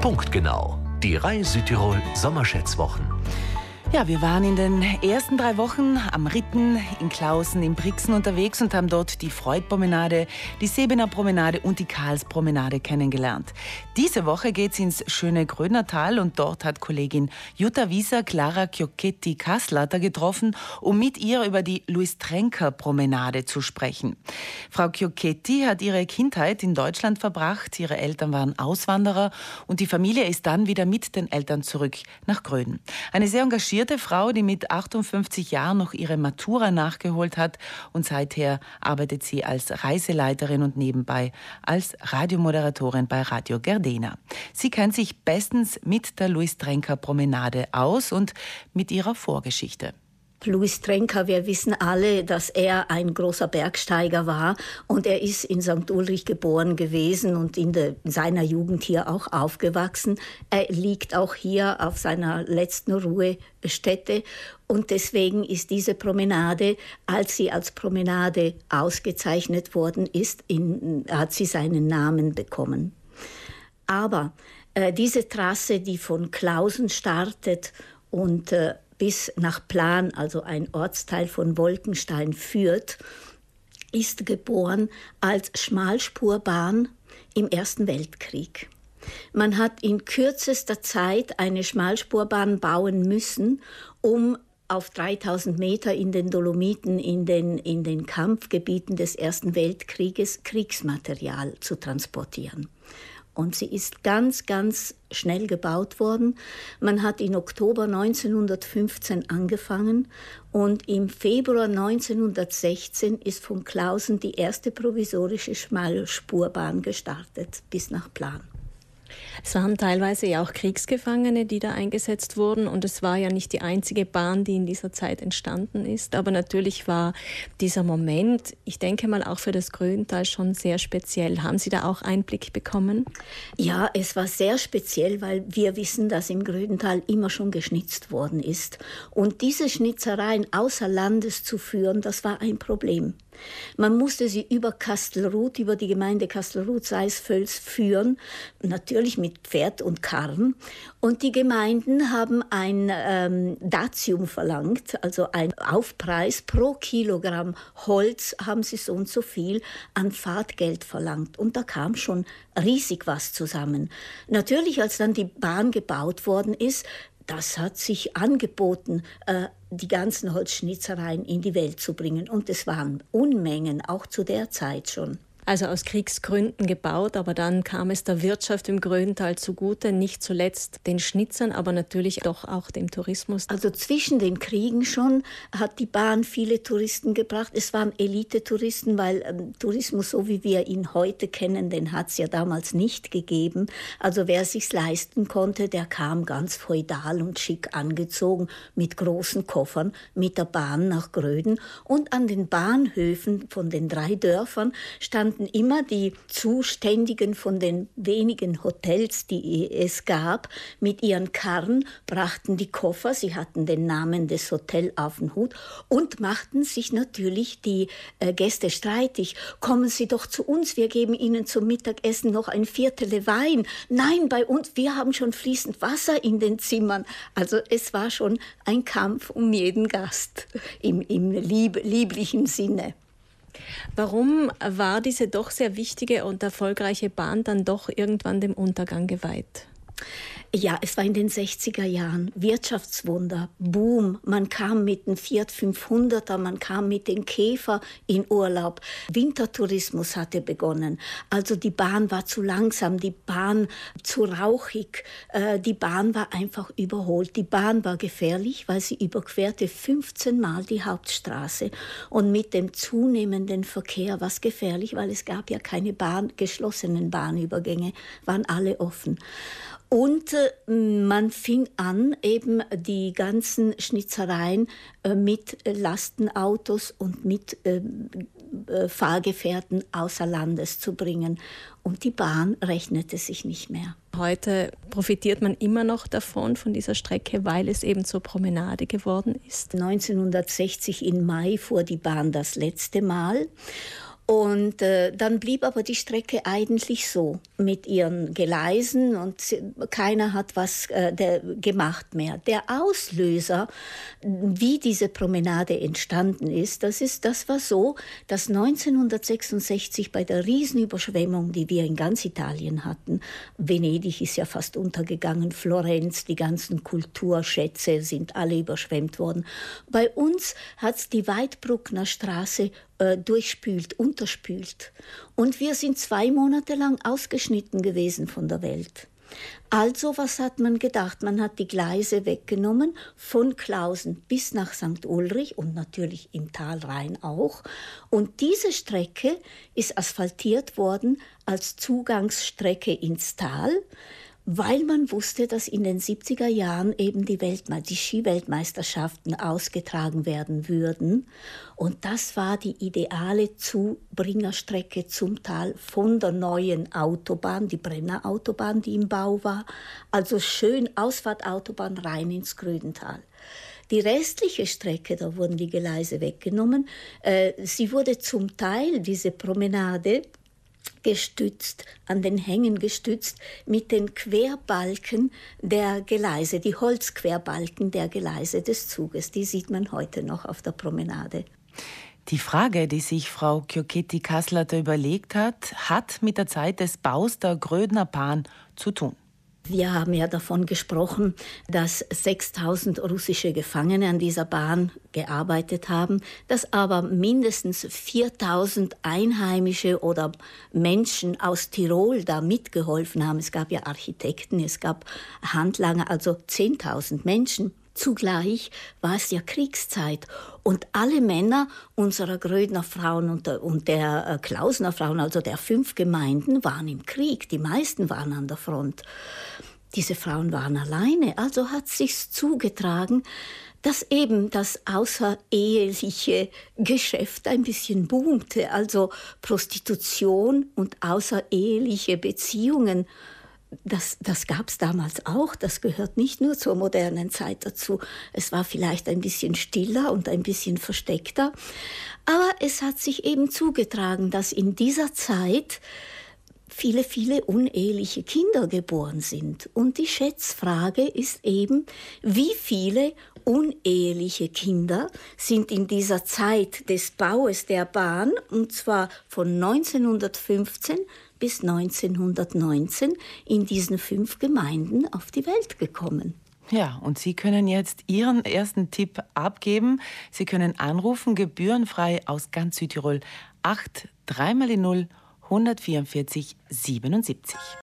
Punktgenau. Die Reihe Südtirol Sommerschätzwochen. Ja, wir waren in den ersten drei Wochen am Ritten in Klausen in Brixen unterwegs und haben dort die Freudpromenade, die Sebener Promenade und die Karlspromenade kennengelernt. Diese Woche geht's ins schöne Grönertal und dort hat Kollegin Jutta Wieser Clara Chiocchetti Kasslater getroffen, um mit ihr über die Louis Trenker Promenade zu sprechen. Frau Chiocchetti hat ihre Kindheit in Deutschland verbracht, ihre Eltern waren Auswanderer und die Familie ist dann wieder mit den Eltern zurück nach Gröden. Eine sehr engagierte engagierte Frau, die mit 58 Jahren noch ihre Matura nachgeholt hat und seither arbeitet sie als Reiseleiterin und nebenbei als Radiomoderatorin bei Radio Gardena. Sie kennt sich bestens mit der Louis Trenker Promenade aus und mit ihrer Vorgeschichte. Louis Trenker, wir wissen alle, dass er ein großer Bergsteiger war und er ist in St. Ulrich geboren gewesen und in, de, in, seiner Jugend hier auch aufgewachsen. Er liegt auch hier auf seiner letzten Ruhestätte und deswegen ist diese Promenade, als sie als Promenade ausgezeichnet worden ist, in, hat sie seinen Namen bekommen. Aber äh, diese Trasse, die von Klausen startet und äh, bis nach Plan, also ein Ortsteil von Wolkenstein, führt, ist geboren als Schmalspurbahn im Ersten Weltkrieg. Man hat in kürzester Zeit eine Schmalspurbahn bauen müssen, um auf 3000 Meter in den Dolomiten, in den, in den Kampfgebieten des Ersten Weltkrieges Kriegsmaterial zu transportieren. Und sie ist ganz, ganz schnell gebaut worden. Man hat in Oktober 1915 angefangen und im Februar 1916 ist von Klausen die erste provisorische Schmalspurbahn gestartet bis nach Plan. Es waren teilweise ja auch Kriegsgefangene, die da eingesetzt wurden. Und es war ja nicht die einzige Bahn, die in dieser Zeit entstanden ist. Aber natürlich war dieser Moment, ich denke mal auch für das Gröntal schon sehr speziell. Haben Sie da auch Einblick bekommen? Ja, es war sehr speziell, weil wir wissen, dass im Gröntal immer schon geschnitzt worden ist. Und diese Schnitzereien außer Landes zu führen, das war ein Problem. Man musste sie über Kastelruth, über die Gemeinde Kastelruth-Seisfels führen, natürlich mit Pferd und Karren. Und die Gemeinden haben ein ähm, Datium verlangt, also ein Aufpreis pro Kilogramm Holz haben sie so und so viel an Fahrtgeld verlangt. Und da kam schon riesig was zusammen. Natürlich, als dann die Bahn gebaut worden ist, das hat sich angeboten, äh, die ganzen Holzschnitzereien in die Welt zu bringen. Und es waren Unmengen, auch zu der Zeit schon also aus Kriegsgründen gebaut, aber dann kam es der Wirtschaft im Gröntal zugute, nicht zuletzt den Schnitzern, aber natürlich doch auch dem Tourismus. Also zwischen den Kriegen schon hat die Bahn viele Touristen gebracht. Es waren Elite-Touristen, weil ähm, Tourismus, so wie wir ihn heute kennen, den hat es ja damals nicht gegeben. Also wer sich's leisten konnte, der kam ganz feudal und schick angezogen mit großen Koffern mit der Bahn nach Gröden und an den Bahnhöfen von den drei Dörfern stand standen immer die Zuständigen von den wenigen Hotels, die es gab, mit ihren Karren, brachten die Koffer, sie hatten den Namen des Hotels auf den Hut und machten sich natürlich die äh, Gäste streitig. Kommen Sie doch zu uns, wir geben Ihnen zum Mittagessen noch ein Viertel Wein. Nein, bei uns, wir haben schon fließend Wasser in den Zimmern. Also es war schon ein Kampf um jeden Gast im, im lieb, lieblichen Sinne. Warum war diese doch sehr wichtige und erfolgreiche Bahn dann doch irgendwann dem Untergang geweiht? Ja, es war in den 60er Jahren. Wirtschaftswunder, Boom. Man kam mit dem Fiat 500er, man kam mit dem Käfer in Urlaub. Wintertourismus hatte begonnen. Also die Bahn war zu langsam, die Bahn zu rauchig, äh, die Bahn war einfach überholt. Die Bahn war gefährlich, weil sie überquerte 15 Mal die Hauptstraße. Und mit dem zunehmenden Verkehr war es gefährlich, weil es gab ja keine Bahn, geschlossenen Bahnübergänge, waren alle offen. Und äh, man fing an, eben die ganzen Schnitzereien äh, mit Lastenautos und mit äh, äh, Fahrgefährten außer Landes zu bringen. Und die Bahn rechnete sich nicht mehr. Heute profitiert man immer noch davon, von dieser Strecke, weil es eben zur Promenade geworden ist. 1960 im Mai fuhr die Bahn das letzte Mal. Und äh, dann blieb aber die Strecke eigentlich so. mit ihren Gleisen und keiner hat was äh, der, gemacht mehr. Der Auslöser, wie diese Promenade entstanden ist, das ist, das war so, dass 1966 bei der Riesenüberschwemmung, die wir in ganz Italien hatten, Venedig ist ja fast untergegangen, Florenz, die ganzen Kulturschätze sind alle überschwemmt worden. Bei uns hat die Weidbruckner Straße äh, durchspült, unterspült. Und wir sind zwei Monate lang ausgeschnitten gewesen von der Welt. Also, was hat man gedacht? Man hat die Gleise weggenommen von Klausen bis nach St. Ulrich und natürlich im Tal Rhein auch. Und diese Strecke ist asphaltiert worden als Zugangsstrecke ins Tal weil man wusste, dass in den 70er Jahren eben die, Weltme die Skiweltmeisterschaften ausgetragen werden würden. Und das war die ideale Zubringerstrecke zum Tal von der neuen Autobahn, die Brenner Autobahn, die im Bau war. Also schön Ausfahrtautobahn rein ins Grödental. Die restliche Strecke, da wurden die Gleise weggenommen. Äh, sie wurde zum Teil, diese Promenade, gestützt, an den Hängen gestützt mit den Querbalken der Gleise, die Holzquerbalken der Gleise des Zuges. Die sieht man heute noch auf der Promenade. Die Frage, die sich Frau Kyoketti Kasslater überlegt hat, hat mit der Zeit des Baus der Grödner Bahn zu tun. Wir haben ja davon gesprochen, dass 6000 russische Gefangene an dieser Bahn gearbeitet haben, dass aber mindestens 4000 Einheimische oder Menschen aus Tirol da mitgeholfen haben. Es gab ja Architekten, es gab Handlanger, also 10.000 Menschen. Zugleich war es ja Kriegszeit und alle Männer unserer Grödner Frauen und der, und der äh, Klausner Frauen, also der fünf Gemeinden, waren im Krieg. Die meisten waren an der Front. Diese Frauen waren alleine, also hat sich's zugetragen, dass eben das außereheliche Geschäft ein bisschen boomte, also Prostitution und außereheliche Beziehungen das, das gab es damals auch. Das gehört nicht nur zur modernen Zeit dazu. Es war vielleicht ein bisschen stiller und ein bisschen versteckter. Aber es hat sich eben zugetragen, dass in dieser Zeit viele, viele uneheliche Kinder geboren sind. Und die Schätzfrage ist eben, wie viele uneheliche Kinder sind in dieser Zeit des Baues der Bahn, und zwar von 1915 bis 1919 in diesen fünf Gemeinden auf die Welt gekommen. Ja, und Sie können jetzt Ihren ersten Tipp abgeben. Sie können anrufen, gebührenfrei aus ganz Südtirol 8 3 mal 0 144 77.